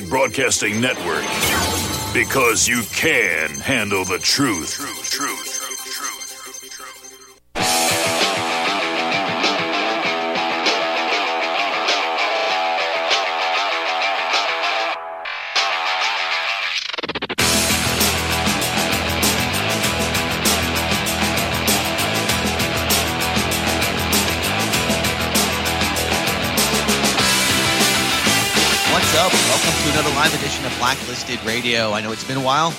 Public Broadcasting Network. Because you can handle the truth. Truth, truth. Radio. I know it's been a while.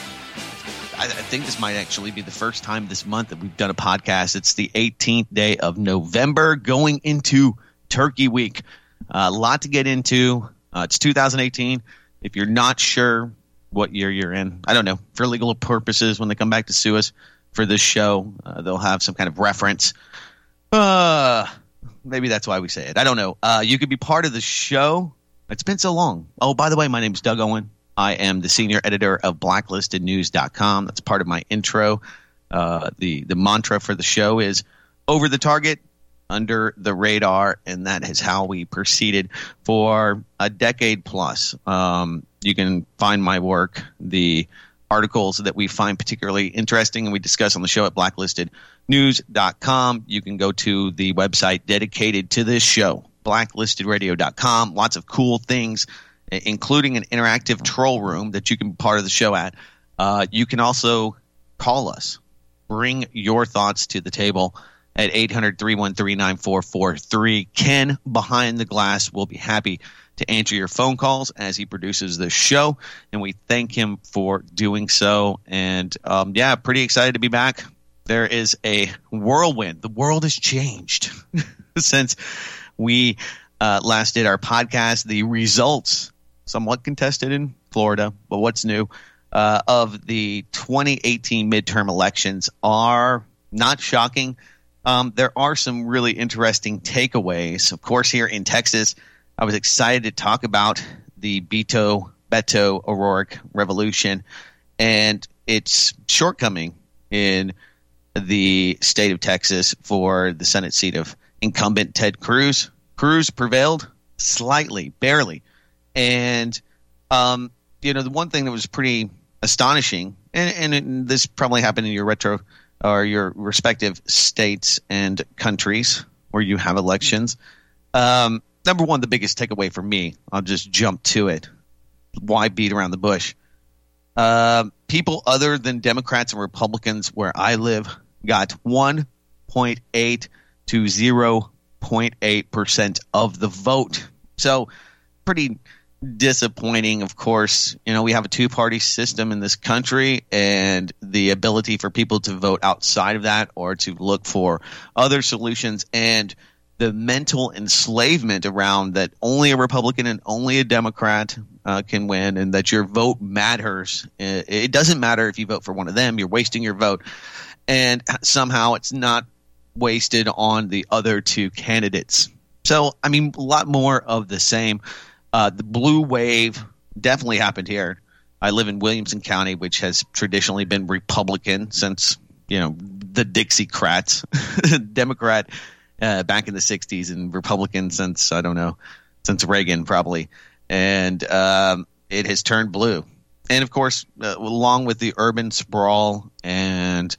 I, I, think this might actually be the first time this month that we've done a podcast. It's the 18th day of November, going into Turkey Week. Uh, a lot to get into. Uh, it's 2018. If you're not sure what year you're in, I don't know. For legal purposes, when they come back to sue us for this show, uh, they'll have some kind of reference. Uh, maybe that's why we say it. I don't know. Uh, you could be part of the show it's been so long. Oh, by the way, my name is Doug Owen. I am the senior editor of blacklistednews.com. That's part of my intro. Uh, the the mantra for the show is over the target, under the radar, and that is how we proceeded for a decade plus. Um, you can find my work, the articles that we find particularly interesting and we discuss on the show at blacklistednews.com. You can go to the website dedicated to this show, blacklistedradio.com. Lots of cool things, including an interactive troll room that you can be part of the show at. Uh, you can also call us. Bring your thoughts to the table at 800 313 9443. Ken behind the glass will be happy to answer your phone calls as he produces the show, and we thank him for doing so. And um, yeah, pretty excited to be back. There is a whirlwind. The world has changed since we uh, last did our podcast. The results, somewhat contested in Florida, but what's new, uh, of the 2018 midterm elections are not shocking. Um, there are some really interesting takeaways. Of course, here in Texas, I was excited to talk about the Beto Beto O'Rourke revolution and its shortcoming in the state of Texas for the Senate seat of incumbent Ted Cruz. Cruz prevailed slightly, barely. And, um, you know, the one thing that was pretty astonishing, and, and it, this probably happened in your retro or your respective states and countries where you have elections. Um, number one, the biggest takeaway for me, I'll just jump to it. Why beat around the bush? Uh, people other than Democrats and Republicans where I live got 1.8 to 0.8% of the vote. So, pretty disappointing, of course. You know, we have a two party system in this country, and the ability for people to vote outside of that or to look for other solutions and the mental enslavement around that only a Republican and only a Democrat uh, can win, and that your vote matters. It doesn't matter if you vote for one of them; you're wasting your vote, and somehow it's not wasted on the other two candidates. So, I mean, a lot more of the same. Uh, the blue wave definitely happened here. I live in Williamson County, which has traditionally been Republican since you know the Dixiecrats, Democrat uh, back in the 60s and Republican since, I don't know, since Reagan probably. And um, it has turned blue. And of course, uh, along with the urban sprawl and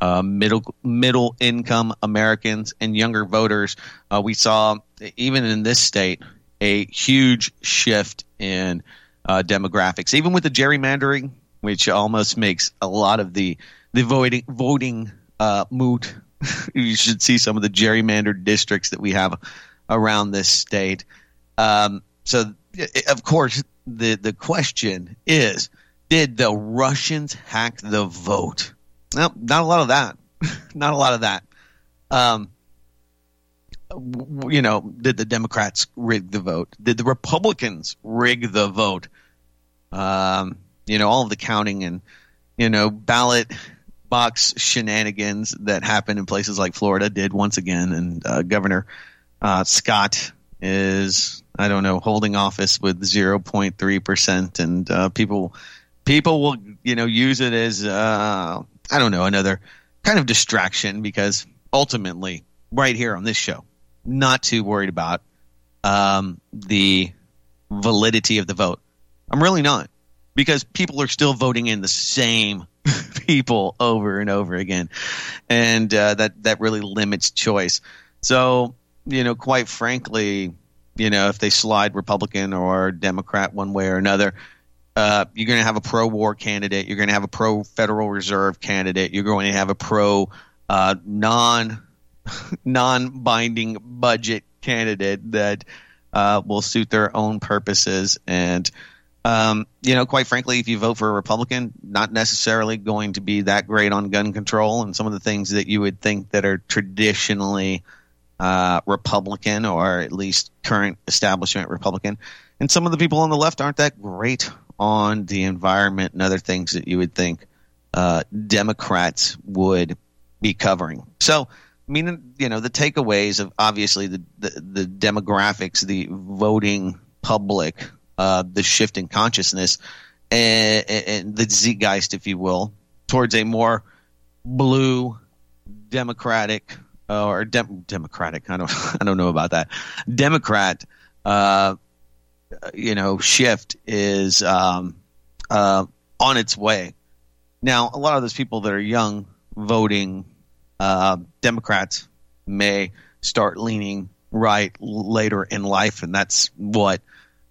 uh, middle middle income Americans and younger voters, uh, we saw even in this state a huge shift in uh, demographics. Even with the gerrymandering, which almost makes a lot of the the voting voting uh, moot you should see some of the gerrymandered districts that we have around this state. Um, so, of course, the the question is: Did the Russians hack the vote? No, not a lot of that. not a lot of that. Um, you know, did the Democrats rig the vote? Did the Republicans rig the vote? Um, you know, all of the counting and you know ballot box shenanigans that happened in places like Florida did once again, and uh, Governor uh, Scott is I don't know holding office with 0.3 percent, and uh, people people will you know use it as uh, I don't know another kind of distraction because ultimately right here on this show, not too worried about um, the validity of the vote. I'm really not because people are still voting in the same people over and over again, and uh, that that really limits choice. So you know, quite frankly, you know, if they slide Republican or Democrat one way or another, uh, you're going to have a pro-war candidate. You're going to have a pro-Federal Reserve candidate. You're going to have a pro uh, non non-binding budget candidate that uh, will suit their own purposes. And um, you know, quite frankly, if you vote for a Republican, not necessarily going to be that great on gun control and some of the things that you would think that are traditionally uh, Republican or at least current establishment Republican. And some of the people on the left aren't that great on the environment and other things that you would think uh, Democrats would be covering. So, I mean, you know, the takeaways of obviously the, the, the demographics, the voting public, uh, the shift in consciousness, and, and the zeitgeist, if you will, towards a more blue, democratic, uh, or dem- democratic. I don't, I don't know about that. Democrat, uh, you know, shift is um, uh, on its way. Now, a lot of those people that are young voting uh, Democrats may start leaning right later in life, and that's what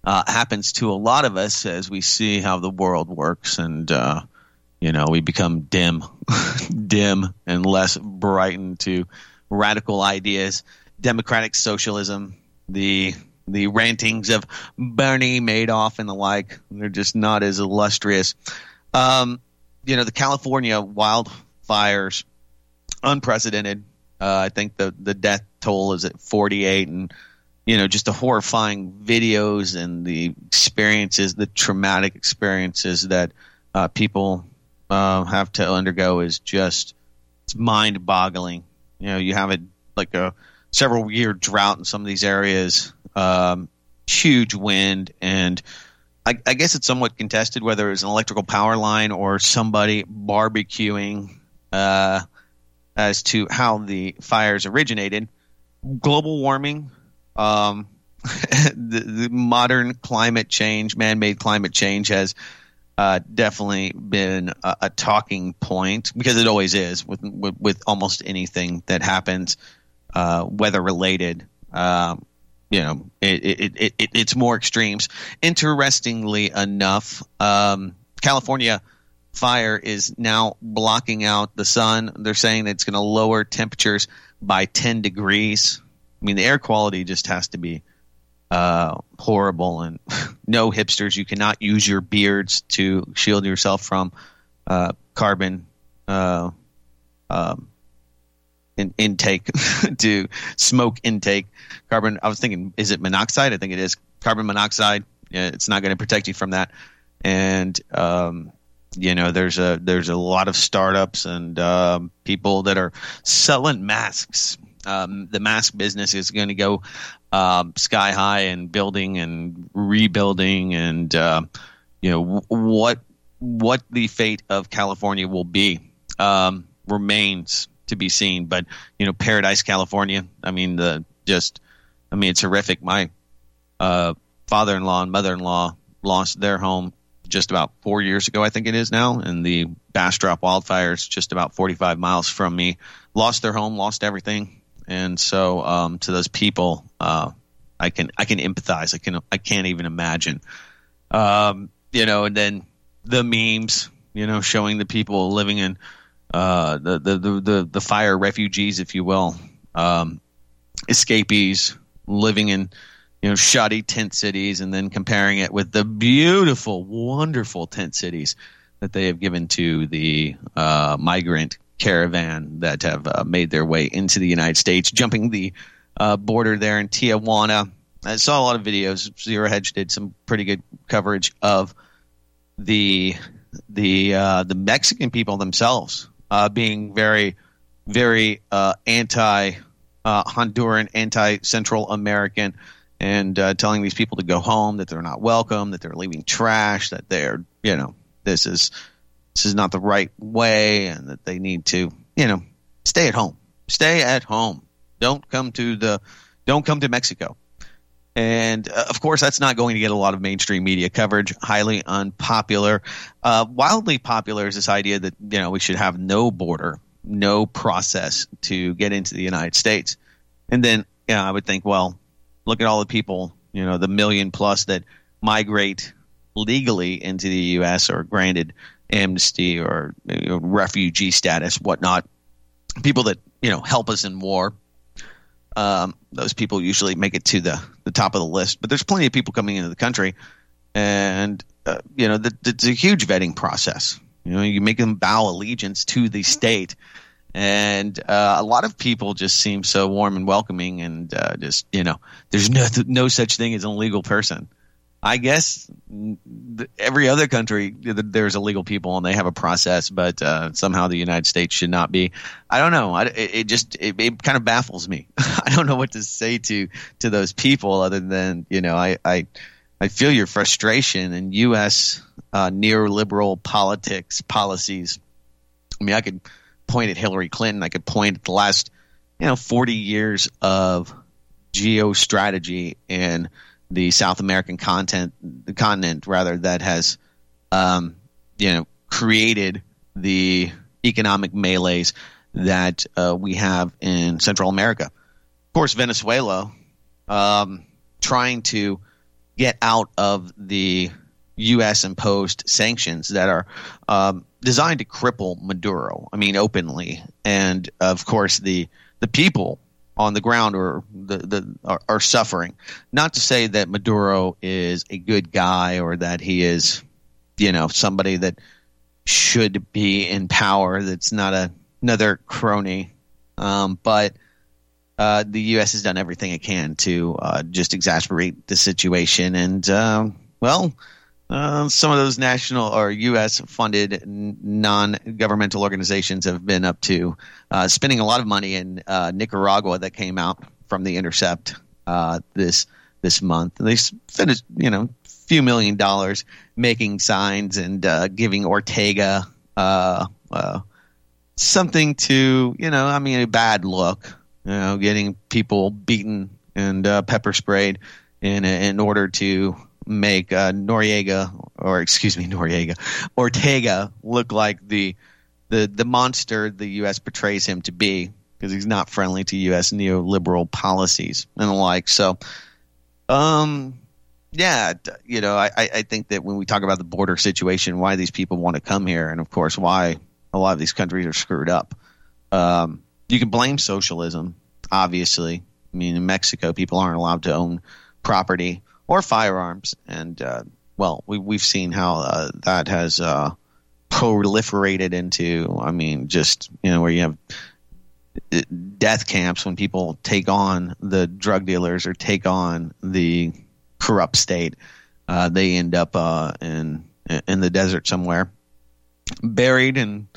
uh, happens to a lot of us as we see how the world works, and uh, you know we become dim, dim, and less brightened to radical ideas, democratic socialism, the the rantings of Bernie Madoff and the like. They're just not as illustrious. Um, you know, the California wildfires unprecedented. Uh, I think the the death toll is at 48, and you know just the horrifying videos and the experiences, the traumatic experiences that uh, people uh, have to undergo is just it's mind boggling. You know, you have it like a several year drought in some of these areas, um, huge wind, and I, I guess it's somewhat contested whether it's an electrical power line or somebody barbecuing. Uh, as to how the fires originated. Global warming, um, the, the, modern climate change, man-made climate change, has uh, definitely been a, a, talking point because it always is with with, with almost anything that happens uh, weather related. Um, you know, it, it, it, it's more extremes. Interestingly enough, um, California fire is now blocking out the sun. They're saying it's going to lower temperatures by 10 degrees. I mean, the air quality just has to be uh, horrible. And no hipsters, you cannot use your beards to shield yourself from uh, carbon uh, um, in, intake, to smoke intake. Carbon, I was thinking, is it monoxide? I think it is carbon monoxide. Yeah, it's not going to protect you from that. And um, you know there's a there's a lot of startups and um, people that are selling masks. Um, the mask business is going to go um, sky high and building and rebuilding and uh, you know w- what what the fate of California will be remains to be seen. But you know paradise California I mean the just I mean it's horrific. My uh, father-in-law and mother-in-law lost their home just about four years ago, I think it is now, and the Bastrop wildfires just about 45 miles from me lost their home, lost everything, and so um, to those people, uh, I can I can empathize. I can I can't even imagine, um, you know. And then the memes, you know, showing the people living in uh, the, the, the the the fire refugees, if you will, um, escapees living in you know, shoddy tent cities and then comparing it with the beautiful, wonderful tent cities that they have given to the uh, migrant caravan that have uh, made their way into the United States, jumping the uh, border there in Tijuana. I saw a lot of videos. Zero Hedge did some pretty good coverage of the the uh, the Mexican people themselves uh, being very very uh, anti Honduran, anti Central American and uh, telling these people to go home, that they're not welcome, that they're leaving trash, that they're, you know, this is this is not the right way, and that they need to, you know, stay at home, stay at home. Don't come to the, don't come to Mexico. And uh, of course, that's not going to get a lot of mainstream media coverage. Highly unpopular. Uh, wildly popular is this idea that you know we should have no border, no process to get into the United States. And then, yeah, I would think, well, look at all the people, you know, the million plus that migrate legally into the U.S. or granted amnesty or you know, refugee status, whatnot. People that you know help us in war. Um, those people usually make it to the, the top of the list, but there's plenty of people coming into the country, and uh, you know the, it's a huge vetting process. You know, you make them bow allegiance to the state, and uh, a lot of people just seem so warm and welcoming, and uh, just you know, there's no no such thing as an illegal person. I guess every other country there's illegal people and they have a process, but uh, somehow the United States should not be. I don't know. I, it, just it, it, kind of baffles me. I don't know what to say to to those people other than you know I I, I feel your frustration and U.S. Uh, neoliberal politics policies. I mean, I could point at Hillary Clinton. I could point at the last you know 40 years of geostrategy in the South American content, the continent rather, that has, um, you know, created the economic melees that uh, we have in Central America. Of course, Venezuela, um, trying to get out of the U.S. imposed sanctions that are um, designed to cripple Maduro. I mean, openly, and of course the the people on the ground the, the are, are, suffering. Not to say that Maduro is a good guy or that he is, you know, somebody that should be in power. That's not a, another crony. Um, but uh, the U.S. has done everything it can to uh, just exasperate the situation, and uh, well uh, some of those national or U.S. funded non governmental organizations have been up to uh, spending a lot of money in uh, Nicaragua that came out from the Intercept uh, this this month. They spent you know few million dollars making signs and uh, giving Ortega something to you know I mean a bad look. You know, getting people beaten and pepper sprayed in in order to make uh, Noriega or excuse me Noriega Ortega look like the the the monster the U.S. portrays him to be because he's not friendly to U.S. neoliberal policies and the like. So, um, yeah, you know, I, I think that when we talk about the border situation, why these people want to come here, and of course why a lot of these countries are screwed up. Um, you can blame socialism, obviously. I mean, in Mexico, people aren't allowed to own property or firearms. And uh, well, we, we've seen how uh, that has uh, proliferated into. I mean, just you know, where you have uh, death camps when people take on the drug dealers or take on the corrupt state. Uh, they end up uh, in in the desert somewhere, buried, and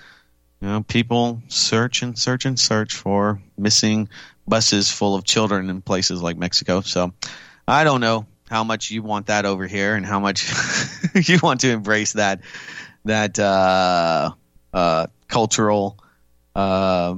you know, people search and search and search for missing buses full of children in places like Mexico. So, I don't know how much you want that over here and how much you want to embrace that that uh, uh, cultural uh,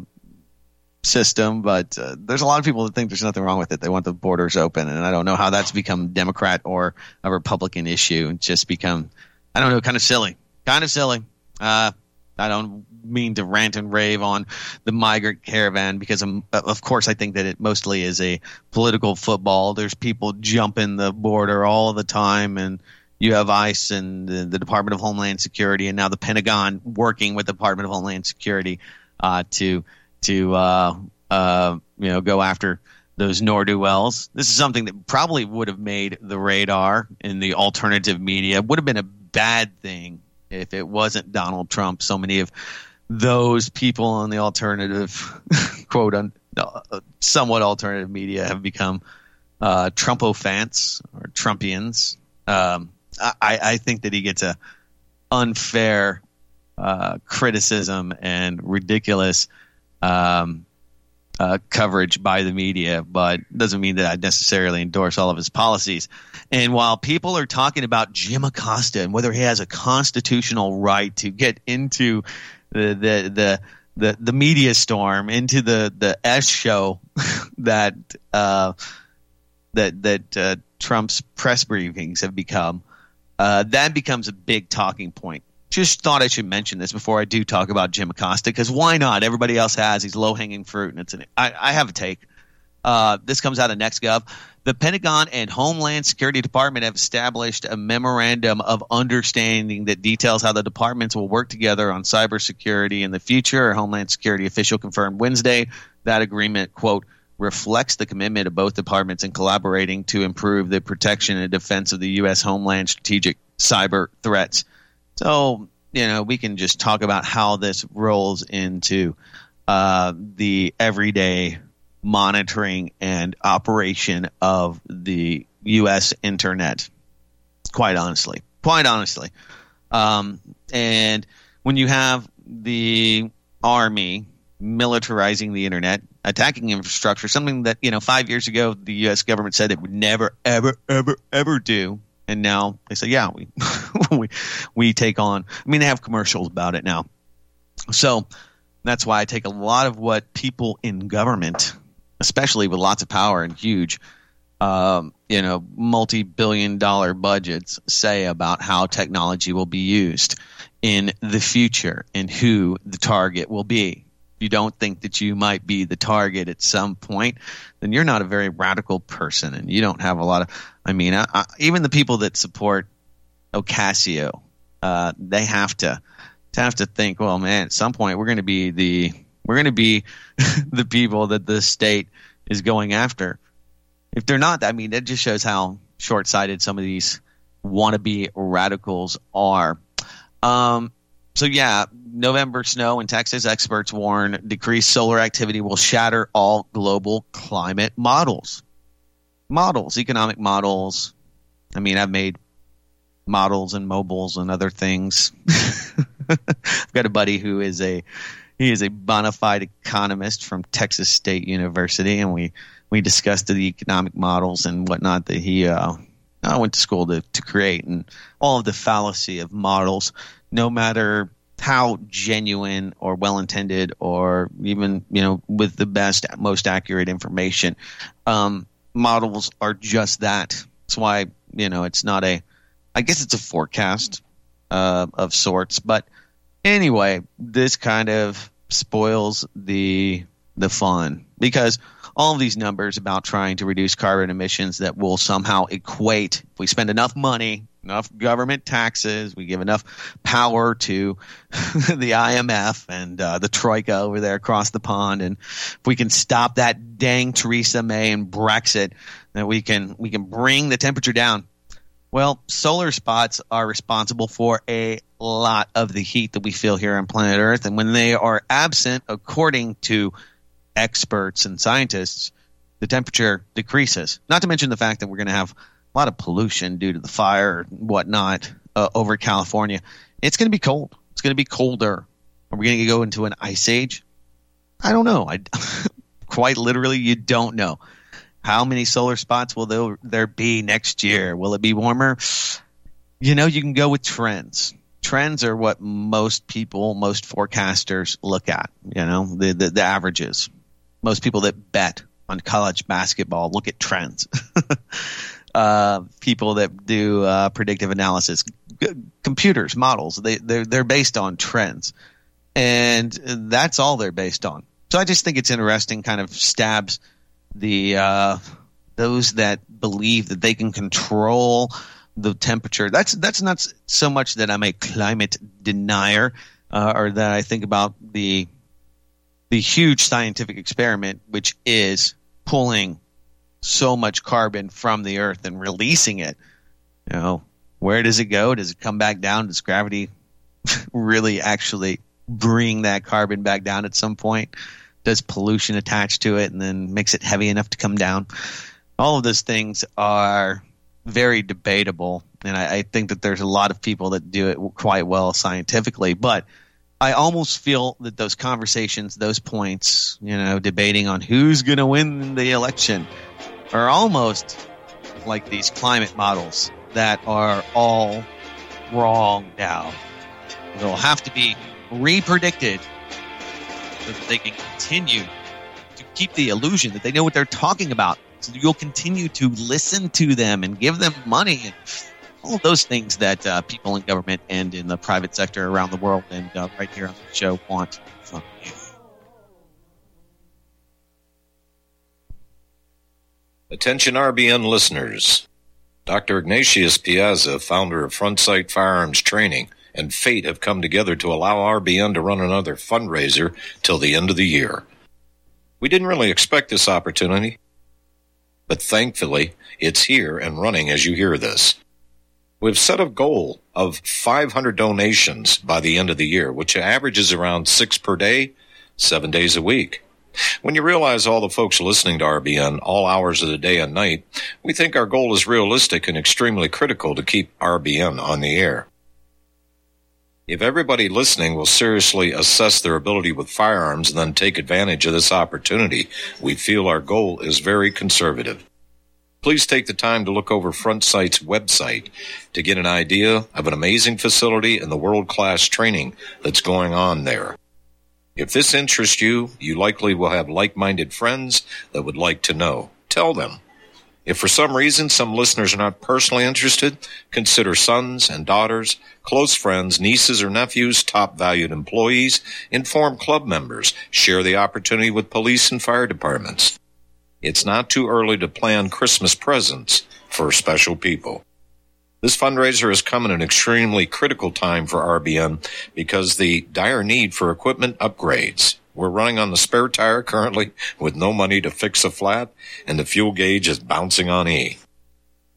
system. But uh, there's a lot of people that think there's nothing wrong with it. They want the borders open, and I don't know how that's become Democrat or a Republican issue. It's just become I don't know, kind of silly, kind of silly. Uh, I don't mean to rant and rave on the migrant caravan because I'm, of course I think that it mostly is a political football. There's people jumping the border all the time and you have ICE and the, the Department of Homeland Security and now the Pentagon working with the Department of Homeland Security uh, to to uh, uh, you know go after those Norduels. This is something that probably would have made the radar in the alternative media. Would have been a bad thing if it wasn't Donald Trump. So many of those people on the alternative, quote, un, uh, somewhat alternative media have become uh, Trumpo fans or Trumpians. Um, I, I, think that he gets a unfair uh, criticism and ridiculous um, uh, coverage by the media, but doesn't mean that I necessarily endorse all of his policies. And while people are talking about Jim Acosta and whether he has a constitutional right to get into the the the the, media storm, into the the S show that uh, that that uh, Trump's press briefings have become, uh, that becomes a big talking point. Just thought I should mention this before I do talk about Jim Acosta, because why not? Everybody else has. He's low hanging fruit, and it's an, I, I have a take. Uh, this comes out of NextGov. The Pentagon and Homeland Security Department have established a memorandum of understanding that details how the departments will work together on cybersecurity in the future. A Homeland Security official confirmed Wednesday that agreement, quote, reflects the commitment of both departments in collaborating to improve the protection and defense of the U.S. homeland strategic cyber threats. So, you know, we can just talk about how this rolls into uh, the everyday monitoring and operation of the U.S. internet. Quite honestly, quite honestly, um, and when you have the army militarizing the internet, attacking infrastructure, something that you know five years ago the U.S. government said it would never, ever, ever, ever do, and now they say, yeah, we we we take on. I mean, they have commercials about it now, so that's why I take a lot of what people in government especially with lots of power and huge, um, you know, multi-billion dollar budgets say about how technology will be used in the future and who the target will be. If you don't think that you might be the target at some point, then you're not a very radical person, and you don't have a lot of. I mean, I, I, even the people that support Ocasio, uh, they have to to have to think. Well, man, at some point we're going to be the we're going to be the people that the state is going after. If they're not, I mean, it just shows how short sighted some of these wannabe radicals are. Um, so, yeah, November snow in Texas, experts warn decreased solar activity will shatter all global climate models. Models, economic models. I mean, I've made models and mobiles and other things. I've got a buddy who is a he is a bona fide economist from Texas State University, and we we discussed the economic models and whatnot that he uh, I went to school to to create, and all of the fallacy of models, no matter how genuine or well intended or even you know with the best most accurate information um, models are just that. That's why you know it's not a i guess it's a forecast uh, of sorts. But anyway this kind of spoils the the fun. Because all of these numbers about trying to reduce carbon emissions that will somehow equate if we spend enough money enough government taxes we give enough power to the imf and uh, the troika over there across the pond and if we can stop that dang theresa may and brexit that we can we can bring the temperature down well, solar spots are responsible for a lot of the heat that we feel here on planet Earth. And when they are absent, according to experts and scientists, the temperature decreases. Not to mention the fact that we're going to have a lot of pollution due to the fire and whatnot uh, over California. It's going to be cold. It's going to be colder. Are we going to go into an ice age? I don't know. I quite literally, you don't know. How many solar spots will there, there be next year? Will it be warmer? You know, you can go with trends. Trends are what most people, most forecasters look at, you know, the, the, the averages. Most people that bet on college basketball look at trends. uh, people that do uh, predictive analysis, G- computers, models, they, they're, they're based on trends. And that's all they're based on. So I just think it's interesting, kind of stabs – the uh, those that believe that they can control the temperature. That's that's not so much that I'm a climate denier, uh, or that I think about the the huge scientific experiment, which is pulling so much carbon from the Earth and releasing it. You know, where does it go? Does it come back down? Does gravity really actually bring that carbon back down at some point? Does pollution attach to it and then makes it heavy enough to come down. All of those things are very debatable, and I, I, think that there's a lot of people that do it quite well scientifically. But I almost feel that those conversations, those points, you know, debating on who's going to win the election, are almost like these climate models that are all wrong now. They'll have to be re-predicted so that they can continue to keep the illusion that they know what they're talking about. So you'll continue to listen to them and give them money and all those things that uh, people in government and in the private sector around the world and uh, right here on the show want from you. Attention RBN listeners. Dr. Ignatius Piazza, founder of Front Sight Firearms Training, and Fate have come together to allow RBN to run another fundraiser till the end of the year. We didn't really expect this opportunity, but thankfully it's here and running as you hear this. We've set a goal of 500 donations by the end of the year, which averages around six per day, seven days a week. When you realize all the folks listening to RBN all hours of the day and night, we think our goal is realistic and extremely critical to keep RBN on the air. If everybody listening will seriously assess their ability with firearms and then take advantage of this opportunity, we feel our goal is very conservative. Please take the time to look over Front Sight's website to get an idea of an amazing facility and the world class training that's going on there. If this interests you, you likely will have like minded friends that would like to know. Tell them. If for some reason some listeners are not personally interested, consider sons and daughters, close friends, nieces or nephews, top valued employees, inform club members, share the opportunity with police and fire departments. It's not too early to plan Christmas presents for special people. This fundraiser has come at an extremely critical time for RBN because the dire need for equipment upgrades. We're running on the spare tire currently with no money to fix a flat and the fuel gauge is bouncing on E.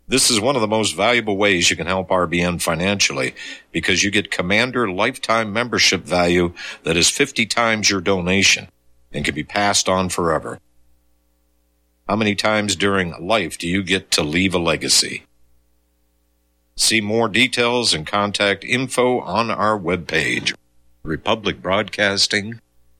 This is one of the most valuable ways you can help RBN financially because you get Commander lifetime membership value that is 50 times your donation and can be passed on forever. How many times during life do you get to leave a legacy? See more details and contact info on our webpage,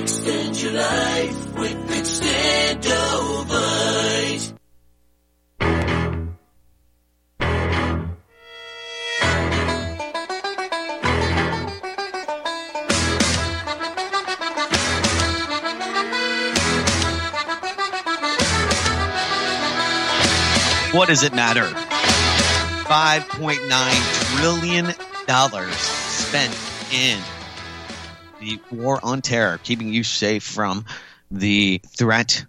Extend your life with Extendovite. What does it matter? $5.9 trillion spent in the war on terror, keeping you safe from the threat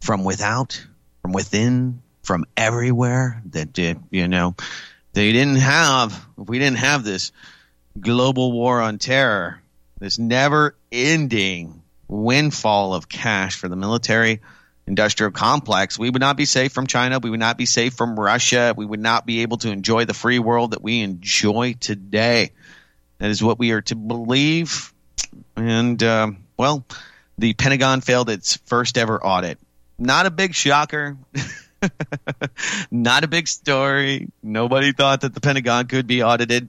from without, from within, from everywhere. That you know, they didn't have, if we didn't have this global war on terror, this never ending windfall of cash for the military industrial complex, we would not be safe from China. We would not be safe from Russia. We would not be able to enjoy the free world that we enjoy today. That is what we are to believe. And, um, well, the Pentagon failed its first ever audit. Not a big shocker. not a big story. Nobody thought that the Pentagon could be audited.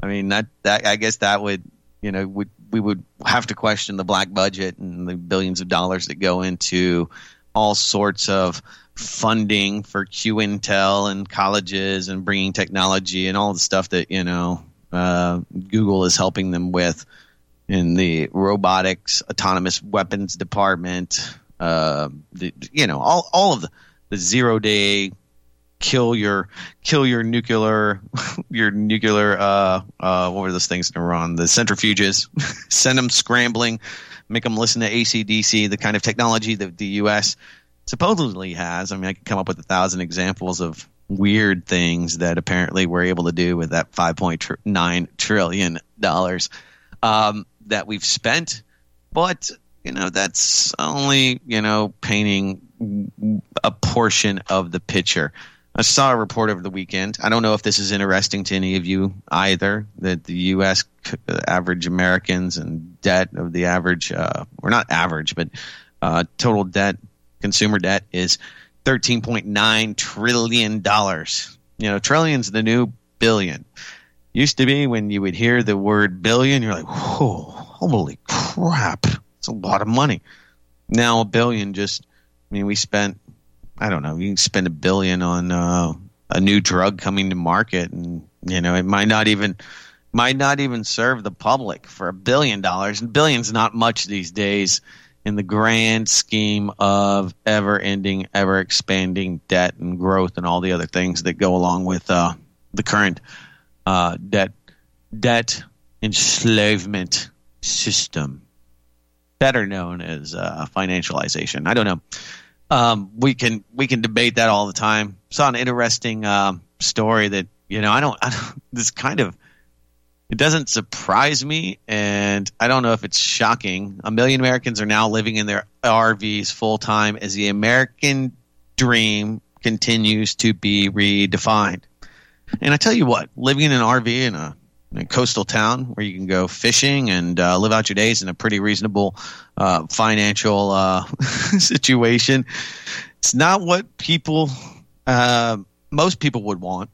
I mean, that, that I guess that would, you know, would, we would have to question the black budget and the billions of dollars that go into all sorts of funding for Q Intel and colleges and bringing technology and all the stuff that you know uh, Google is helping them with in the robotics, autonomous weapons department. Uh, the, you know, all all of the, the zero day kill your kill your nuclear your nuclear uh uh what were those things were on the centrifuges send them scrambling make them listen to acdc the kind of technology that the us supposedly has i mean i could come up with a thousand examples of weird things that apparently we're able to do with that 5.9 trillion dollars um, that we've spent. But you know that's only you know painting a portion of the picture. I saw a report over the weekend. I don't know if this is interesting to any of you either. That the U.S. average Americans and debt of the average, uh, or not average, but uh, total debt, consumer debt is thirteen point nine trillion dollars. You know, trillions the new billion. Used to be when you would hear the word billion, you're like, whoa, holy crap, it's a lot of money. Now a billion just, I mean, we spent I don't know, you can spend a billion on uh, a new drug coming to market, and you know it might not even might not even serve the public for a billion dollars. And billions not much these days in the grand scheme of ever ending, ever expanding debt and growth and all the other things that go along with uh, the current uh, debt debt enslavement system, better known as uh, financialization. I don't know um, we can we can debate that all the time. Saw an interesting uh, story that you know I don't, I don't this kind of it doesn't surprise me, and I don't know if it's shocking. A million Americans are now living in their RVs full time as the American dream continues to be redefined. And I tell you what, living in an RV in a a coastal town where you can go fishing and uh, live out your days in a pretty reasonable uh, financial uh, situation. It's not what people, uh, most people would want,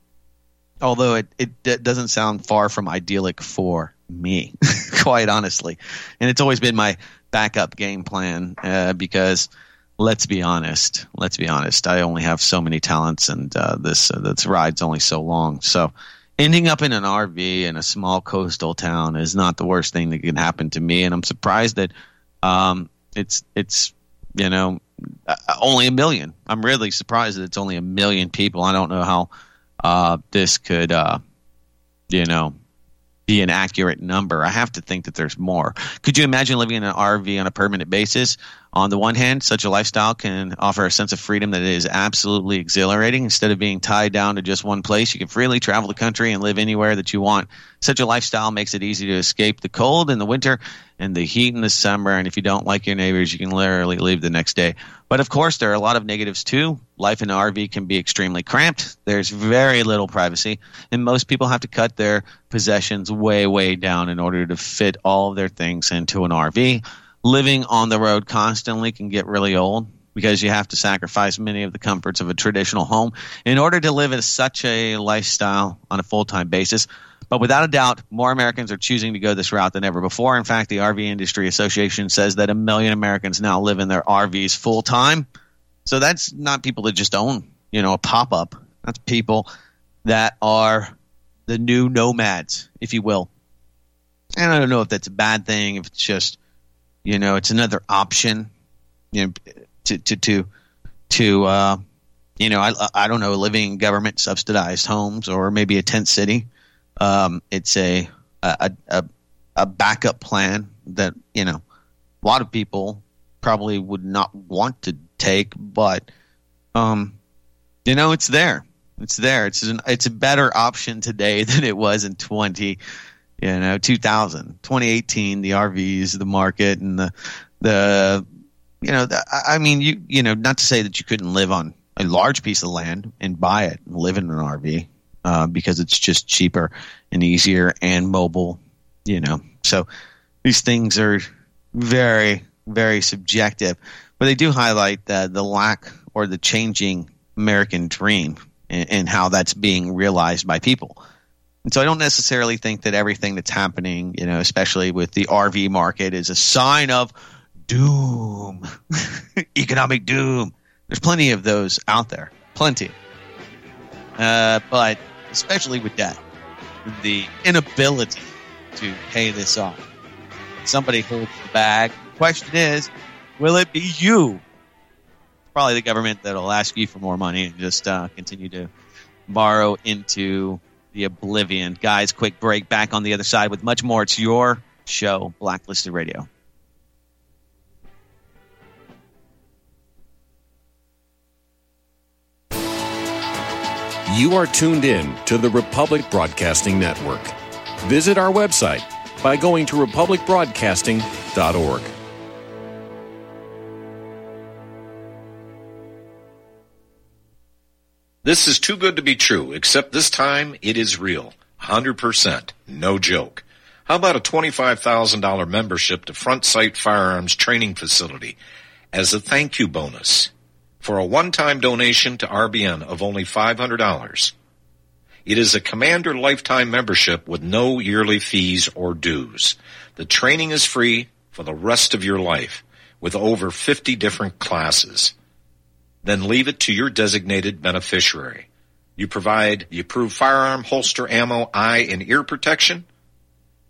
although it, it, it, doesn't sound far from idyllic for me, quite honestly. And it's always been my backup game plan uh, because let's be honest, let's be honest, I only have so many talents and uh, this, this ride's only so long. So, ending up in an RV in a small coastal town is not the worst thing that can happen to me, and I'm surprised that um, it's it's you know uh, only a million. I'm really surprised that it's only a million people. I don't know how uh, this could uh, you know be an accurate number. I have to think that there's more. Could you imagine living in an RV on a permanent basis? On the one hand, such a lifestyle can offer a sense of freedom that is absolutely exhilarating. Instead of being tied down to just one place, you can freely travel the country and live anywhere that you want. Such a lifestyle makes it easy to escape the cold in the winter and the heat in the summer. And if you don't like your neighbors, you can literally leave the next day. But of course, there are a lot of negatives too. Life in an RV can be extremely cramped. There's very little privacy, and most people have to cut their possessions way, way down in order to fit all of their things into an RV. Living on the road constantly can get really old because you have to sacrifice many of the comforts of a traditional home in order to live at such a lifestyle on a full time basis. But without a doubt, more Americans are choosing to go this route than ever before. In fact, the RV Industry Association says that a million Americans now live in their RVs full time. So that's not people that just own, you know, a pop up. That's people that are the new nomads, if you will. And I don't know if that's a bad thing, if it's just, you know, it's another option, you know, to to to to uh, you know, I I don't know, living in government subsidized homes or maybe a tent city um, it's a, a a a backup plan that you know a lot of people probably would not want to take, but um, you know it's there. It's there. It's an it's a better option today than it was in twenty, you know, 2000, 2018. The RVs, the market, and the the you know, the, I mean, you you know, not to say that you couldn't live on a large piece of land and buy it and live in an RV uh, because it's just cheaper and easier and mobile. You know, so these things are very very subjective, but they do highlight the, the lack or the changing American dream and, and how that's being realized by people. And so I don't necessarily think that everything that's happening, you know, especially with the RV market, is a sign of doom, economic doom. There's plenty of those out there, plenty. Uh, but especially with debt, the inability to pay this off. Somebody holds the bag. The question is, will it be you? Probably the government that'll ask you for more money and just uh, continue to borrow into the oblivion. Guys, quick break. Back on the other side with much more. It's your show, Blacklisted Radio. You are tuned in to the Republic Broadcasting Network. Visit our website by going to republicbroadcasting.org. This is too good to be true, except this time it is real. 100%. No joke. How about a $25,000 membership to Front Sight Firearms Training Facility as a thank you bonus for a one-time donation to RBN of only $500? It is a Commander lifetime membership with no yearly fees or dues. The training is free for the rest of your life with over 50 different classes. Then leave it to your designated beneficiary. You provide the approved firearm, holster, ammo, eye, and ear protection.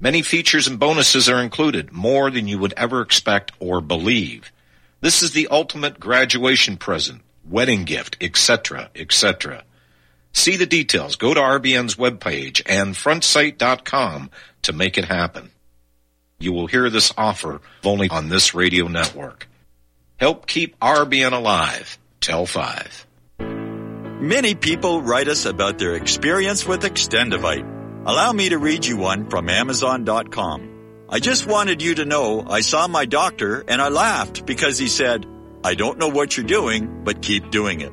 Many features and bonuses are included, more than you would ever expect or believe. This is the ultimate graduation present, wedding gift, etc., etc. See the details. Go to RBN's webpage and frontsight.com to make it happen. You will hear this offer only on this radio network. Help keep RBN alive. Tell 5. Many people write us about their experience with Extendovite. Allow me to read you one from Amazon.com. I just wanted you to know I saw my doctor and I laughed because he said, I don't know what you're doing, but keep doing it.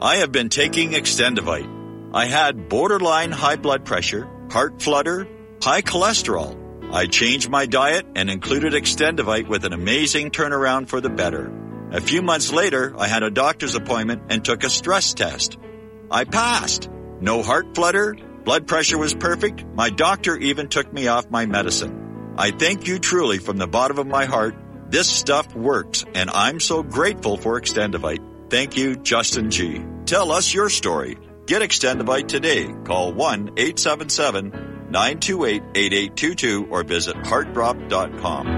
I have been taking Extendovite. I had borderline high blood pressure, heart flutter, high cholesterol. I changed my diet and included Extendovite with an amazing turnaround for the better. A few months later, I had a doctor's appointment and took a stress test. I passed. No heart flutter, blood pressure was perfect. My doctor even took me off my medicine. I thank you truly from the bottom of my heart. This stuff works, and I'm so grateful for Extendovite. Thank you, Justin G. Tell us your story. Get Extendovite today. Call 1 877 928 8822 or visit heartdrop.com.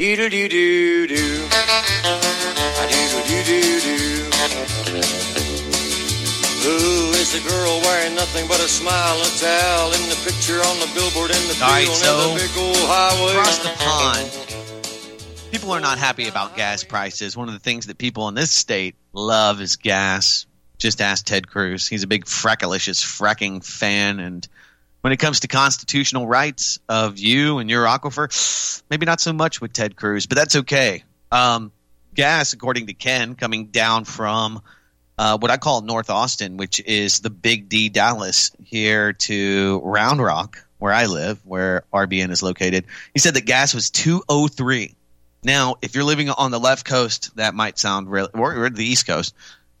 Do do do do do. I do do do do. Who is the girl wearing nothing but a smile and a towel in the picture on the billboard in the All right, field so on the big old highway? across the pond, people are not happy about gas prices. One of the things that people in this state love is gas. Just ask Ted Cruz. He's a big freckalicious fracking fan, and when it comes to constitutional rights of you and your aquifer, maybe not so much with Ted Cruz, but that's okay. Um, gas, according to Ken, coming down from uh, what I call North Austin, which is the Big D Dallas, here to Round Rock, where I live, where RBN is located. He said that gas was 203. Now, if you're living on the left coast, that might sound really, or, or the East Coast,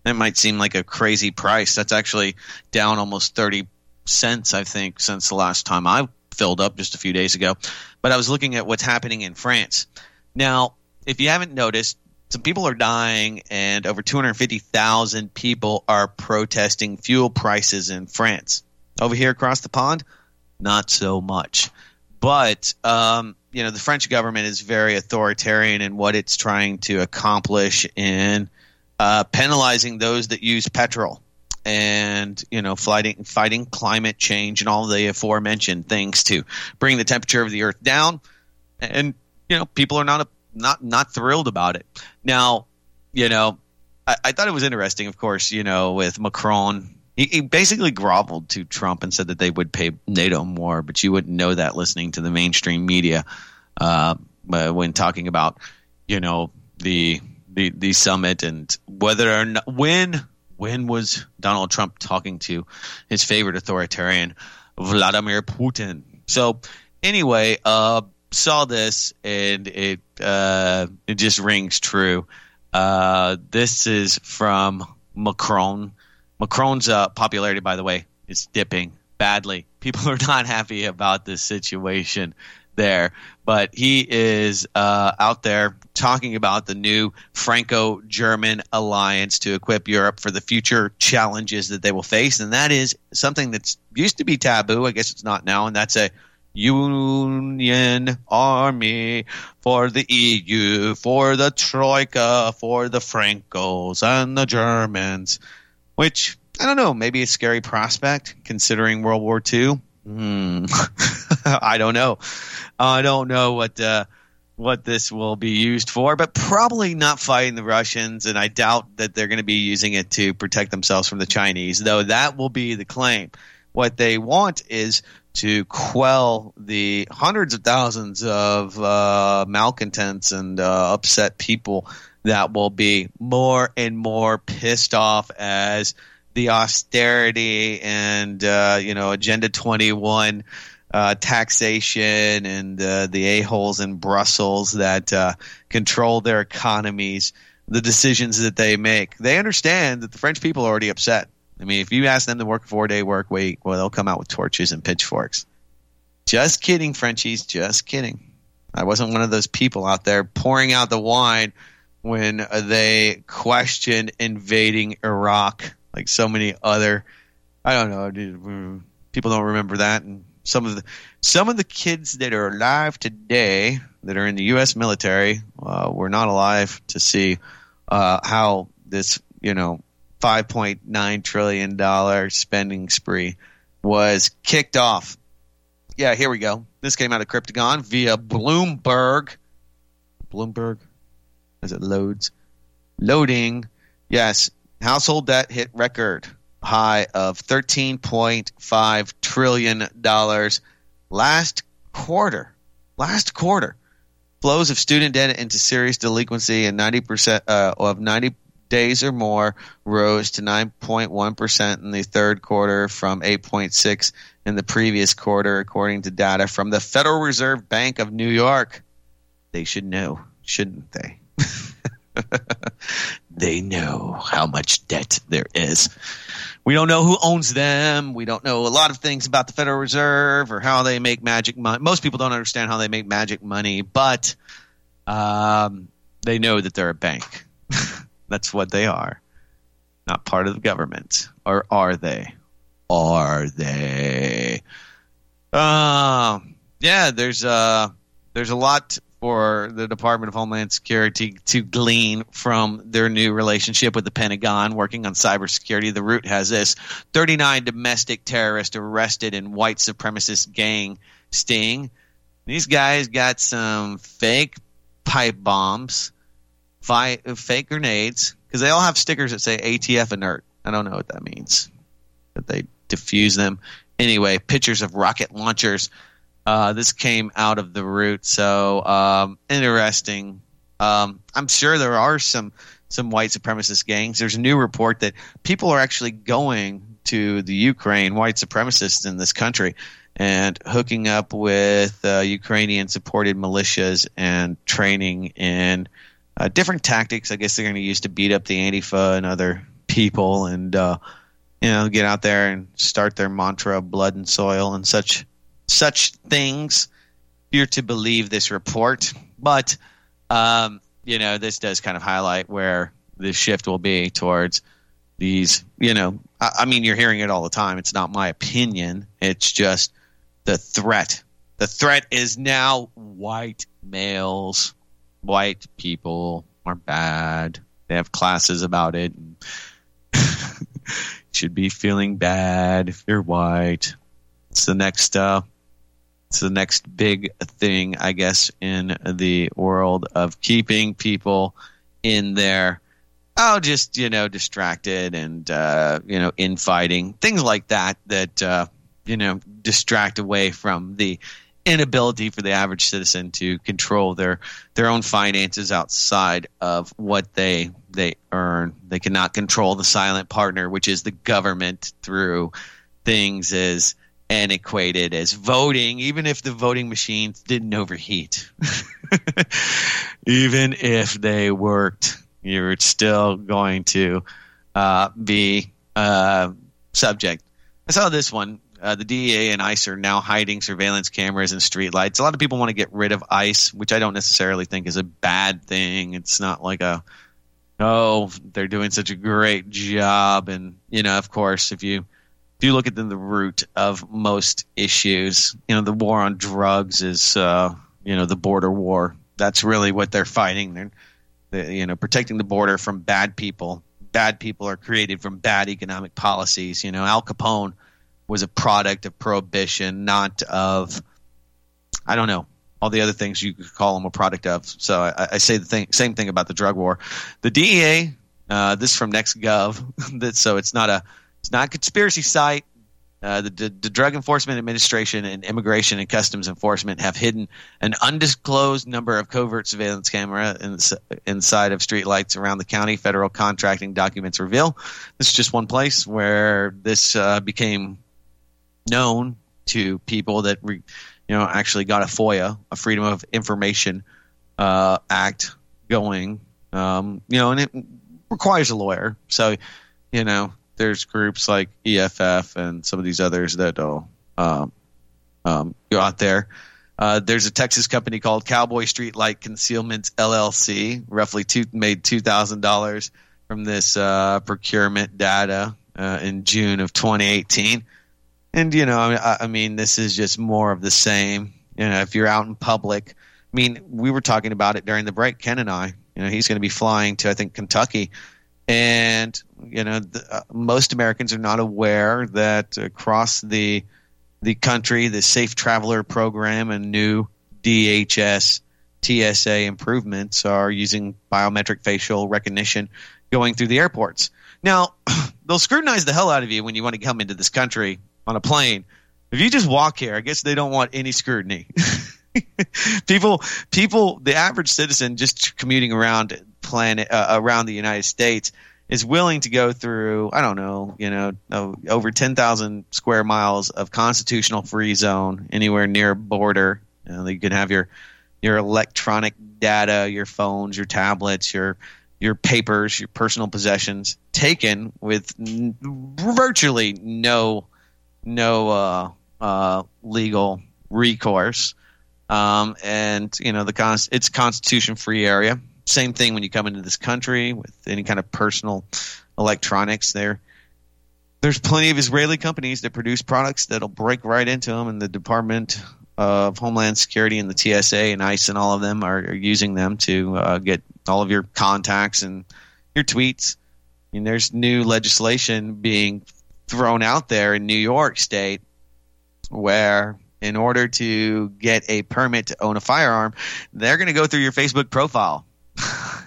that might seem like a crazy price. That's actually down almost 30 cents, I think, since the last time I filled up just a few days ago. But I was looking at what's happening in France. Now, if you haven't noticed, some people are dying, and over 250,000 people are protesting fuel prices in France. Over here across the pond, not so much. But um, you know, the French government is very authoritarian in what it's trying to accomplish in uh, penalizing those that use petrol and you know fighting fighting climate change and all the aforementioned things to bring the temperature of the earth down. And you know people are not a, not not thrilled about it. Now you know I, I thought it was interesting of course you know with macron he, he basically groveled to trump and said that they would pay nato more but you wouldn't know that listening to the mainstream media uh, when talking about you know the the the summit and whether or not when when was Donald Trump talking to his favorite authoritarian Vladimir Putin. So anyway, uh, saw this and it uh, it just rings true. Uh, this is from Macron. Macron's uh, popularity, by the way, is dipping badly. People are not happy about this situation there, but he is uh, out there talking about the new Franco German alliance to equip Europe for the future challenges that they will face. And that is something that's used to be taboo. I guess it's not now. And that's a Union Army for the EU, for the Troika, for the Francos and the Germans, which I don't know, maybe a scary prospect considering World War II. I don't know. I don't know what uh, what this will be used for, but probably not fighting the Russians, and I doubt that they're going to be using it to protect themselves from the Chinese, though that will be the claim. What they want is to quell the hundreds of thousands of uh, malcontents and uh, upset people that will be more and more pissed off as the austerity and uh, you know Agenda 21 uh, taxation and uh, the a holes in Brussels that uh, control their economies, the decisions that they make. They understand that the French people are already upset. I mean, if you ask them to work a four day work week, well, they'll come out with torches and pitchforks. Just kidding, Frenchies. Just kidding. I wasn't one of those people out there pouring out the wine when they questioned invading Iraq like so many other. I don't know. People don't remember that, and some of the some of the kids that are alive today that are in the U.S. military uh, were not alive to see uh, how this you know 5.9 trillion dollar spending spree was kicked off. Yeah, here we go. This came out of Cryptogon via Bloomberg. Bloomberg, as it loads, loading. Yes, household debt hit record high of $13.5 trillion last quarter. Last quarter. Flows of student debt into serious delinquency and 90% uh, of 90 days or more rose to 9.1% in the third quarter from 8.6 in the previous quarter according to data from the Federal Reserve Bank of New York. They should know, shouldn't they? they know how much debt there is. We don't know who owns them. We don't know a lot of things about the Federal Reserve or how they make magic money. Most people don't understand how they make magic money, but um, they know that they're a bank. That's what they are. Not part of the government. Or are they? Are they? Uh, yeah, there's uh, there's a lot for the Department of Homeland Security to glean from their new relationship with the Pentagon working on cybersecurity. The root has this 39 domestic terrorists arrested in white supremacist gang sting. These guys got some fake pipe bombs, fi- fake grenades, because they all have stickers that say ATF inert. I don't know what that means, but they diffuse them. Anyway, pictures of rocket launchers uh, this came out of the root, so um, interesting. Um, I'm sure there are some some white supremacist gangs. There's a new report that people are actually going to the Ukraine, white supremacists in this country, and hooking up with uh, Ukrainian supported militias and training in uh, different tactics. I guess they're going to use to beat up the Antifa and other people, and uh, you know, get out there and start their mantra of blood and soil and such such things. You're to believe this report, but um, you know this does kind of highlight where the shift will be towards these. You know, I, I mean, you're hearing it all the time. It's not my opinion. It's just the threat. The threat is now white males. White people are bad. They have classes about it. should be feeling bad if you're white. It's the next uh, it's the next big thing, I guess, in the world of keeping people in there. Oh, just you know, distracted and uh, you know, infighting things like that. That uh, you know, distract away from the inability for the average citizen to control their their own finances outside of what they they earn. They cannot control the silent partner, which is the government through things as antiquated as voting, even if the voting machines didn't overheat. even if they worked, you're still going to uh, be uh, subject. I saw this one. Uh, the DEA and ICE are now hiding surveillance cameras and streetlights. A lot of people want to get rid of ICE, which I don't necessarily think is a bad thing. It's not like a oh they're doing such a great job, and you know, of course, if you if you look at the, the root of most issues, you know, the war on drugs is uh, you know the border war. That's really what they're fighting. They're, they, you know protecting the border from bad people. Bad people are created from bad economic policies. You know, Al Capone was a product of prohibition, not of I don't know all the other things you could call him a product of. So I, I say the thing, same thing about the drug war. The DEA, uh, this is from NextGov, that so it's not a it's not a conspiracy site. Uh, the, the, the Drug Enforcement Administration and Immigration and Customs Enforcement have hidden an undisclosed number of covert surveillance camera in, inside of streetlights around the county. Federal contracting documents reveal this is just one place where this uh, became known to people that re, you know actually got a FOIA, a Freedom of Information uh, Act going. Um, you know, and it requires a lawyer. So, you know, there's groups like EFF and some of these others that will um, um, go out there. Uh, there's a Texas company called Cowboy Streetlight Concealment LLC, roughly two, made two thousand dollars from this uh, procurement data uh, in June of 2018. And you know, I, I mean, this is just more of the same. You know, if you're out in public, I mean, we were talking about it during the break. Ken and I, you know, he's going to be flying to I think Kentucky and you know the, uh, most Americans are not aware that across the the country, the Safe Traveler program and new DHS TSA improvements are using biometric facial recognition going through the airports. Now, they'll scrutinize the hell out of you when you want to come into this country on a plane. If you just walk here, I guess they don't want any scrutiny. people, people, the average citizen just commuting around planet uh, around the United States is willing to go through I don't know you know over ten thousand square miles of constitutional free zone anywhere near a border. You, know, you can have your your electronic data, your phones, your tablets, your your papers, your personal possessions taken with n- virtually no no uh, uh, legal recourse. Um, and you know the con- it's constitution free area same thing when you come into this country with any kind of personal electronics. There, there's plenty of Israeli companies that produce products that'll break right into them, and the Department of Homeland Security and the TSA and ICE and all of them are, are using them to uh, get all of your contacts and your tweets. And there's new legislation being thrown out there in New York State where in order to get a permit to own a firearm, they're going to go through your Facebook profile.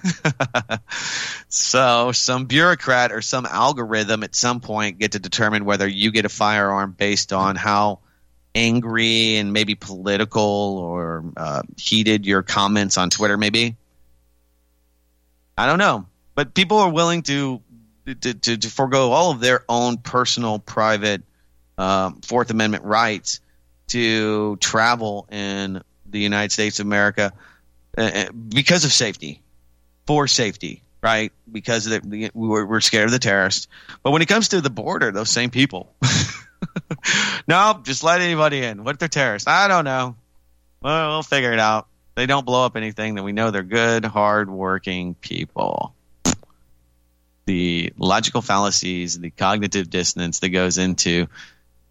so some bureaucrat or some algorithm at some point get to determine whether you get a firearm based on how angry and maybe political or uh, heated your comments on Twitter maybe. I don't know, but people are willing to to, to, to forego all of their own personal, private um, Fourth Amendment rights to travel in the United States of America uh, uh, because of safety, for safety, right? Because the, we're, we're scared of the terrorists. But when it comes to the border, those same people, no, just let anybody in. What if they're terrorists? I don't know. Well, we'll figure it out. They don't blow up anything. Then we know they're good, hard-working people. The logical fallacies, the cognitive dissonance that goes into,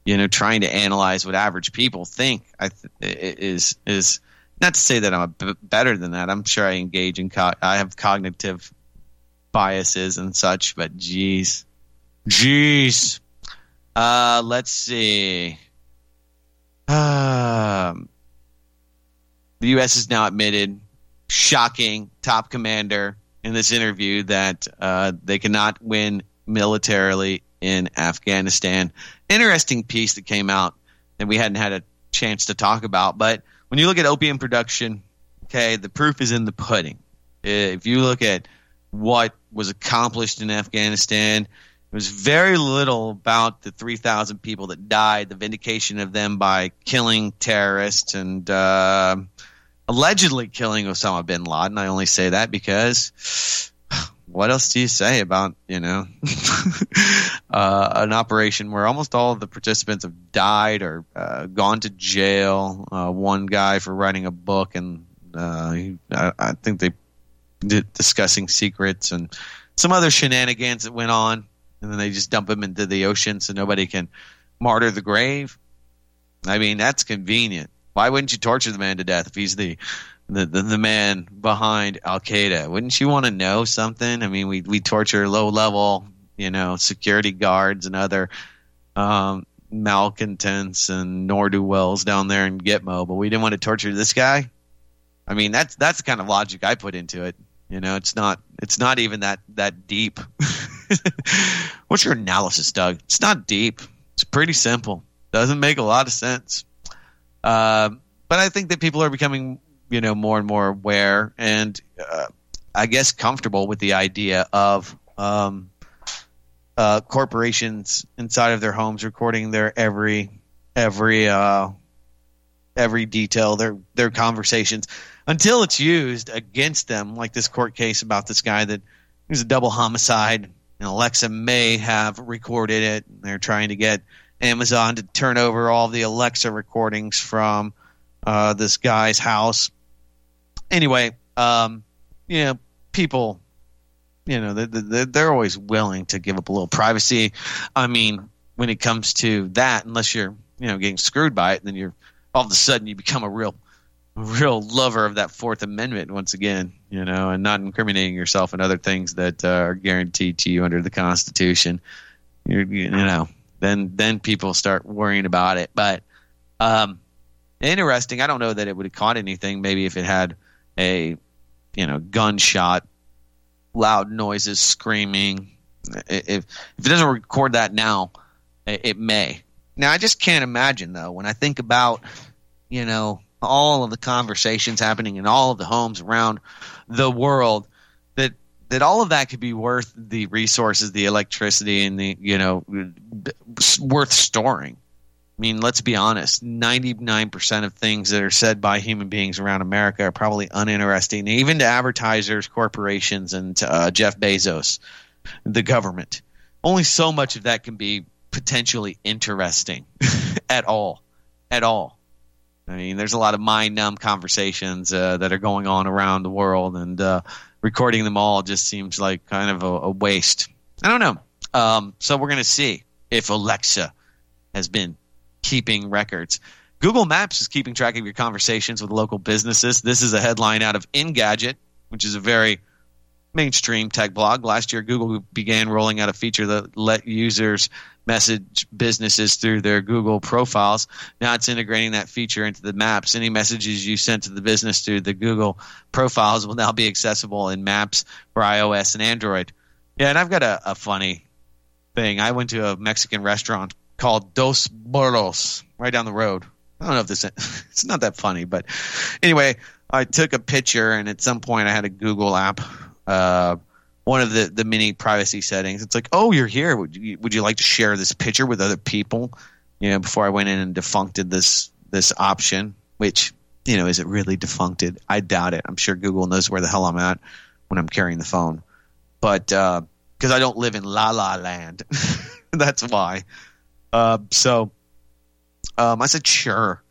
you know, trying to analyze what average people think, I th- is is not to say that I'm b- better than that. I'm sure I engage in co- I have cognitive biases and such, but geez, geez. Uh, let's see. Um, the U.S. has now admitted, shocking top commander in this interview that uh, they cannot win militarily in Afghanistan. Interesting piece that came out that we hadn't had a chance to talk about. But when you look at opium production, okay, the proof is in the pudding. If you look at what was accomplished in Afghanistan, it was very little about the 3,000 people that died, the vindication of them by killing terrorists and uh, allegedly killing Osama bin Laden. I only say that because what else do you say about you know uh, an operation where almost all of the participants have died or uh, gone to jail? Uh, one guy for writing a book, and uh, he, I, I, think they did discussing secrets and some other shenanigans that went on, and then they just dump him into the ocean so nobody can martyr the grave. I mean, that's convenient. Why wouldn't you torture the man to death if he's the the, the, the man behind Al Qaeda. Wouldn't you want to know something? I mean, we we torture low level, you know, security guards and other um, malcontents and nor do wells down there in Gitmo, but we didn't want to torture this guy. I mean, that's that's the kind of logic I put into it. You know, it's not it's not even that that deep. What's your analysis, Doug? It's not deep. It's pretty simple. Doesn't make a lot of sense. Uh, but I think that people are becoming you know more and more aware and uh, I guess comfortable with the idea of um, uh, corporations inside of their homes recording their every every uh, every detail their their conversations until it's used against them like this court case about this guy that was a double homicide and Alexa may have recorded it. They're trying to get Amazon to turn over all the Alexa recordings from uh, this guy's house anyway, um, you know, people, you know, they're, they're always willing to give up a little privacy. I mean, when it comes to that, unless you're, you know, getting screwed by it, then you're all of a sudden you become a real, real lover of that Fourth Amendment once again, you know, and not incriminating yourself and other things that uh, are guaranteed to you under the Constitution. You're, you know, then then people start worrying about it. But um, interesting. I don't know that it would have caught anything. Maybe if it had a you know gunshot, loud noises, screaming. If if it doesn't record that now, it may. Now I just can't imagine though when I think about you know all of the conversations happening in all of the homes around the world that that all of that could be worth the resources, the electricity, and the you know worth storing. I mean, let's be honest 99% of things that are said by human beings around America are probably uninteresting, even to advertisers, corporations, and uh, Jeff Bezos, the government. Only so much of that can be potentially interesting at all. At all. I mean, there's a lot of mind numb conversations uh, that are going on around the world, and uh, recording them all just seems like kind of a, a waste. I don't know. Um, so we're going to see if Alexa has been keeping records. Google Maps is keeping track of your conversations with local businesses. This is a headline out of Engadget, which is a very mainstream tech blog. Last year, Google began rolling out a feature that let users message businesses through their Google profiles. Now it's integrating that feature into the maps. Any messages you sent to the business through the Google profiles will now be accessible in Maps for iOS and Android. Yeah, and I've got a, a funny thing. I went to a Mexican restaurant called Dos Burros right down the road. I don't know if this it's not that funny, but anyway, I took a picture and at some point I had a Google app. Uh, one of the the mini privacy settings. It's like, oh, you're here. Would you would you like to share this picture with other people? You know, before I went in and defuncted this this option, which you know, is it really defuncted? I doubt it. I'm sure Google knows where the hell I'm at when I'm carrying the phone, but because uh, I don't live in La La Land, that's why. Uh, so um, I said, sure,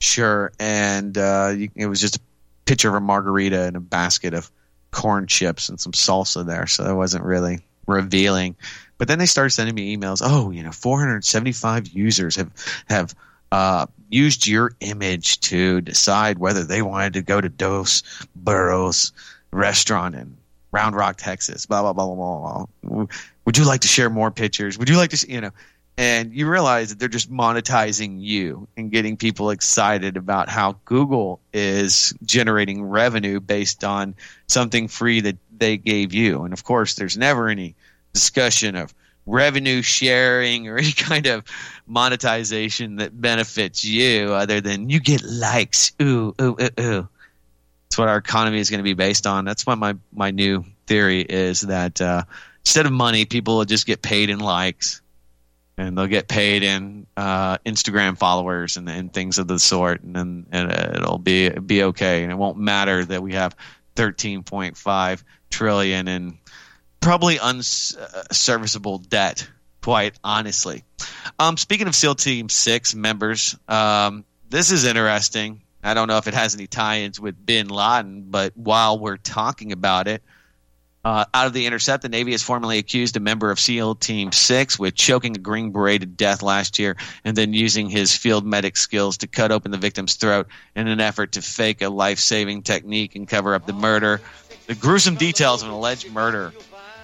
sure. And uh, it was just a picture of a margarita and a basket of corn chips and some salsa there. So it wasn't really revealing. But then they started sending me emails. Oh, you know, 475 users have have uh, used your image to decide whether they wanted to go to Dos Burros restaurant in Round Rock, Texas. Blah blah blah blah blah. Would you like to share more pictures? Would you like to, you know? And you realize that they're just monetizing you and getting people excited about how Google is generating revenue based on something free that they gave you. And of course, there's never any discussion of revenue sharing or any kind of monetization that benefits you other than you get likes. Ooh, ooh, ooh, ooh. That's what our economy is going to be based on. That's what my, my new theory is that uh, instead of money, people will just get paid in likes and they'll get paid in uh, Instagram followers and, and things of the sort, and then and it'll be be okay, and it won't matter that we have 13.5 trillion in probably unserviceable debt. Quite honestly, um, speaking of SEAL Team Six members, um, this is interesting. I don't know if it has any tie-ins with Bin Laden, but while we're talking about it, uh, out of the intercept, the Navy has formally accused a member of SEAL Team 6 with choking a Green Beret to death last year and then using his field medic skills to cut open the victim's throat in an effort to fake a life saving technique and cover up the murder. The gruesome details of an alleged murder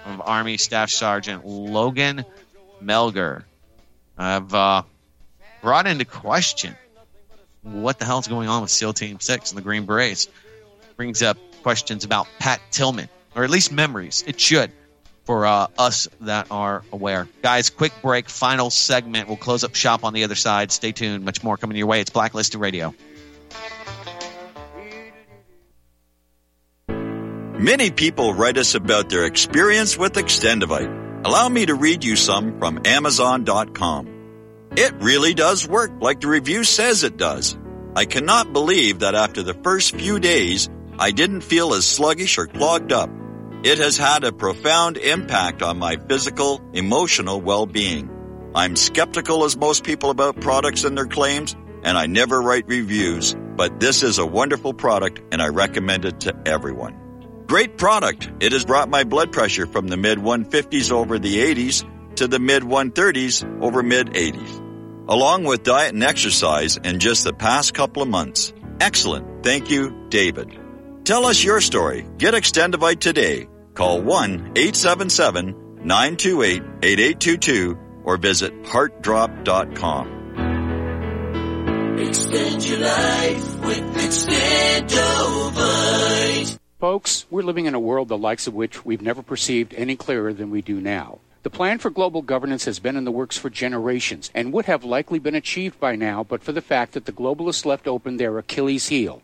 of Army Staff Sergeant Logan Melgar have uh, brought into question what the hell's going on with SEAL Team 6 and the Green Berets. Brings up questions about Pat Tillman or at least memories. It should for uh, us that are aware. Guys, quick break, final segment. We'll close up shop on the other side. Stay tuned. Much more coming your way. It's Blacklisted Radio. Many people write us about their experience with Extendovite. Allow me to read you some from Amazon.com. It really does work like the review says it does. I cannot believe that after the first few days, I didn't feel as sluggish or clogged up. It has had a profound impact on my physical, emotional well-being. I'm skeptical as most people about products and their claims, and I never write reviews, but this is a wonderful product and I recommend it to everyone. Great product. It has brought my blood pressure from the mid 150s over the 80s to the mid 130s over mid 80s, along with diet and exercise in just the past couple of months. Excellent. Thank you, David. Tell us your story. Get Extendovite today. Call 1-877-928-8822 or visit heartdrop.com. Extend your life with Extendovite. Folks, we're living in a world the likes of which we've never perceived any clearer than we do now. The plan for global governance has been in the works for generations and would have likely been achieved by now but for the fact that the globalists left open their Achilles heel.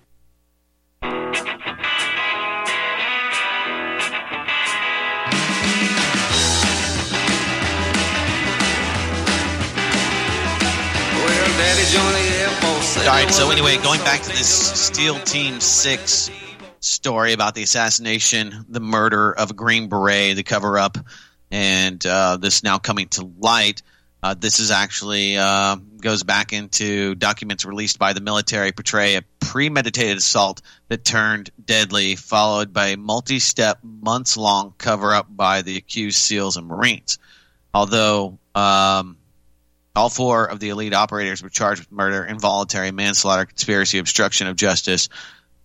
All right. So anyway, going back to this SEAL Team Six story about the assassination, the murder of a Green Beret, the cover up, and uh, this now coming to light. Uh, this is actually uh, goes back into documents released by the military portray a premeditated assault that turned deadly, followed by a multi step, months long cover up by the accused SEALs and Marines. Although um, all four of the elite operators were charged with murder, involuntary manslaughter, conspiracy, obstruction of justice,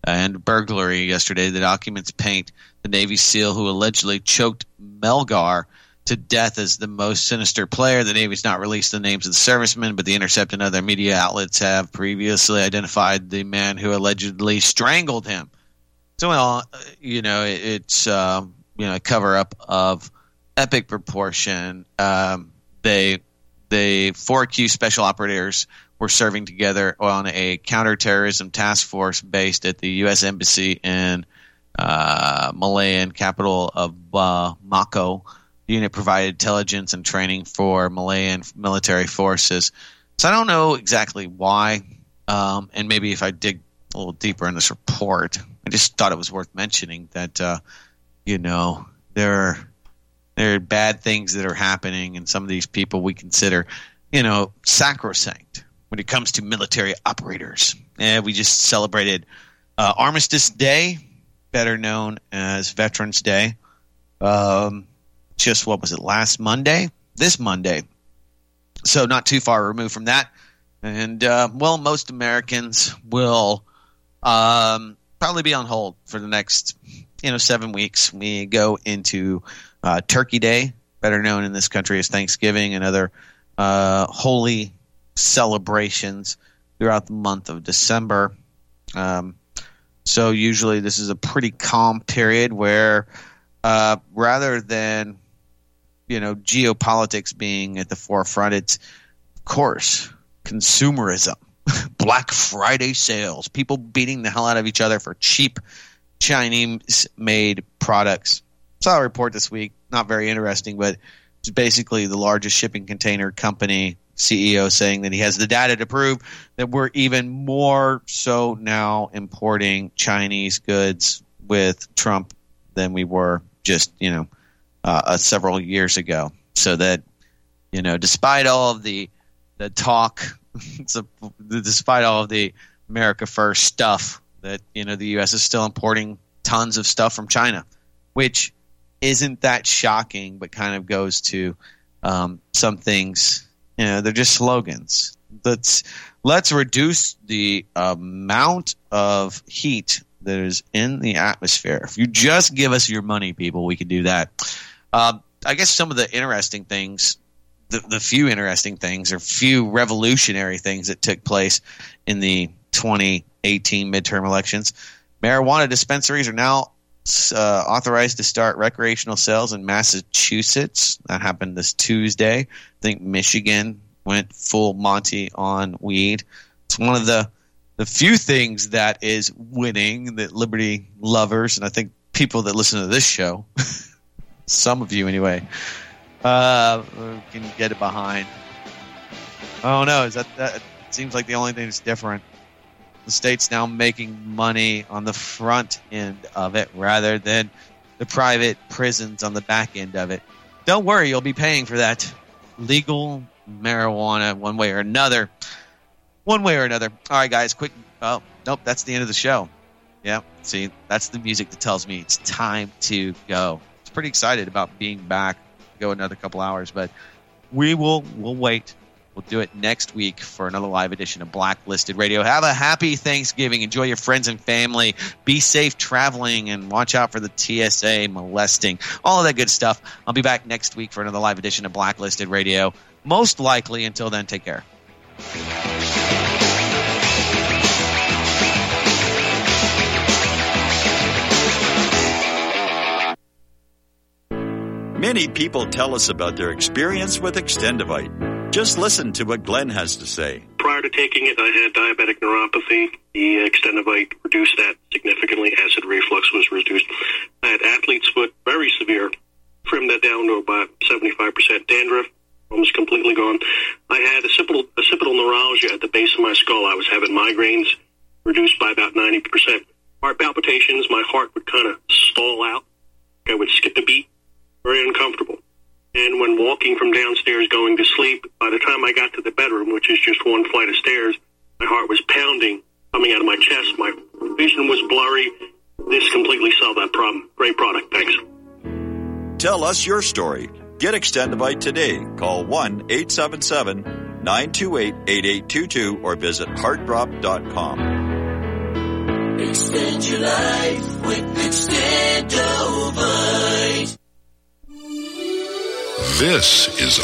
and burglary yesterday. The documents paint the Navy SEAL who allegedly choked Melgar to death as the most sinister player. The Navy's not released the names of the servicemen, but the Intercept and other media outlets have previously identified the man who allegedly strangled him. So, well, you know, it's uh, you know a cover up of epic proportion. Um, they the four accused special operators were serving together on a counterterrorism task force based at the U.S. Embassy in uh, Malian capital of uh, Mako. The unit provided intelligence and training for Malian military forces. So I don't know exactly why, um, and maybe if I dig a little deeper in this report, I just thought it was worth mentioning that uh, you know there are, there are bad things that are happening, and some of these people we consider you know sacrosanct when it comes to military operators. And we just celebrated uh, Armistice Day, better known as Veterans Day. Um, just what was it last Monday? This Monday. So not too far removed from that. And uh, well, most Americans will um, probably be on hold for the next you know seven weeks. We go into uh, Turkey Day, better known in this country as Thanksgiving, and other uh, holy celebrations throughout the month of December. Um, so usually this is a pretty calm period where uh, rather than you know geopolitics being at the forefront, it's of course consumerism, Black Friday sales, people beating the hell out of each other for cheap Chinese made products. Saw a report this week, not very interesting, but it's basically the largest shipping container company CEO saying that he has the data to prove that we're even more so now importing Chinese goods with Trump than we were just you know uh, several years ago. So that you know, despite all of the the talk, despite all of the America First stuff, that you know the U.S. is still importing tons of stuff from China, which isn't that shocking, but kind of goes to um, some things. You know, they're just slogans. Let's let's reduce the amount of heat that is in the atmosphere. If you just give us your money, people, we can do that. Uh, I guess some of the interesting things, the, the few interesting things, or few revolutionary things that took place in the 2018 midterm elections. Marijuana dispensaries are now uh, authorized to start recreational sales in Massachusetts. That happened this Tuesday. I think Michigan went full Monty on weed. It's one of the the few things that is winning that liberty lovers and I think people that listen to this show some of you anyway, uh, can get it behind. Oh no, is that that seems like the only thing that's different? The state's now making money on the front end of it rather than the private prisons on the back end of it. Don't worry, you'll be paying for that legal marijuana one way or another. One way or another. All right, guys, quick. Oh, nope, that's the end of the show. Yeah, see, that's the music that tells me it's time to go pretty excited about being back. Go another couple hours, but we will we'll wait. We'll do it next week for another live edition of Blacklisted Radio. Have a happy Thanksgiving. Enjoy your friends and family. Be safe traveling and watch out for the TSA molesting. All of that good stuff. I'll be back next week for another live edition of Blacklisted Radio. Most likely until then, take care. Many people tell us about their experience with Extendovite. Just listen to what Glenn has to say. Prior to taking it, I had diabetic neuropathy. The Extendovite reduced that significantly. Acid reflux was reduced. I had athlete's foot, very severe. Trimmed that down to about 75% dandruff, almost completely gone. I had occipital, occipital neuralgia at the base of my skull. I was having migraines, reduced by about 90%. Heart palpitations, my heart would kind of stall out. I would skip a beat very uncomfortable. And when walking from downstairs going to sleep, by the time I got to the bedroom, which is just one flight of stairs, my heart was pounding coming out of my chest. My vision was blurry. This completely solved that problem. Great product. Thanks. Tell us your story. Get Extendovite today. Call 1 877 928 8822 or visit heartdrop.com. Extend your life with Extendovite. This is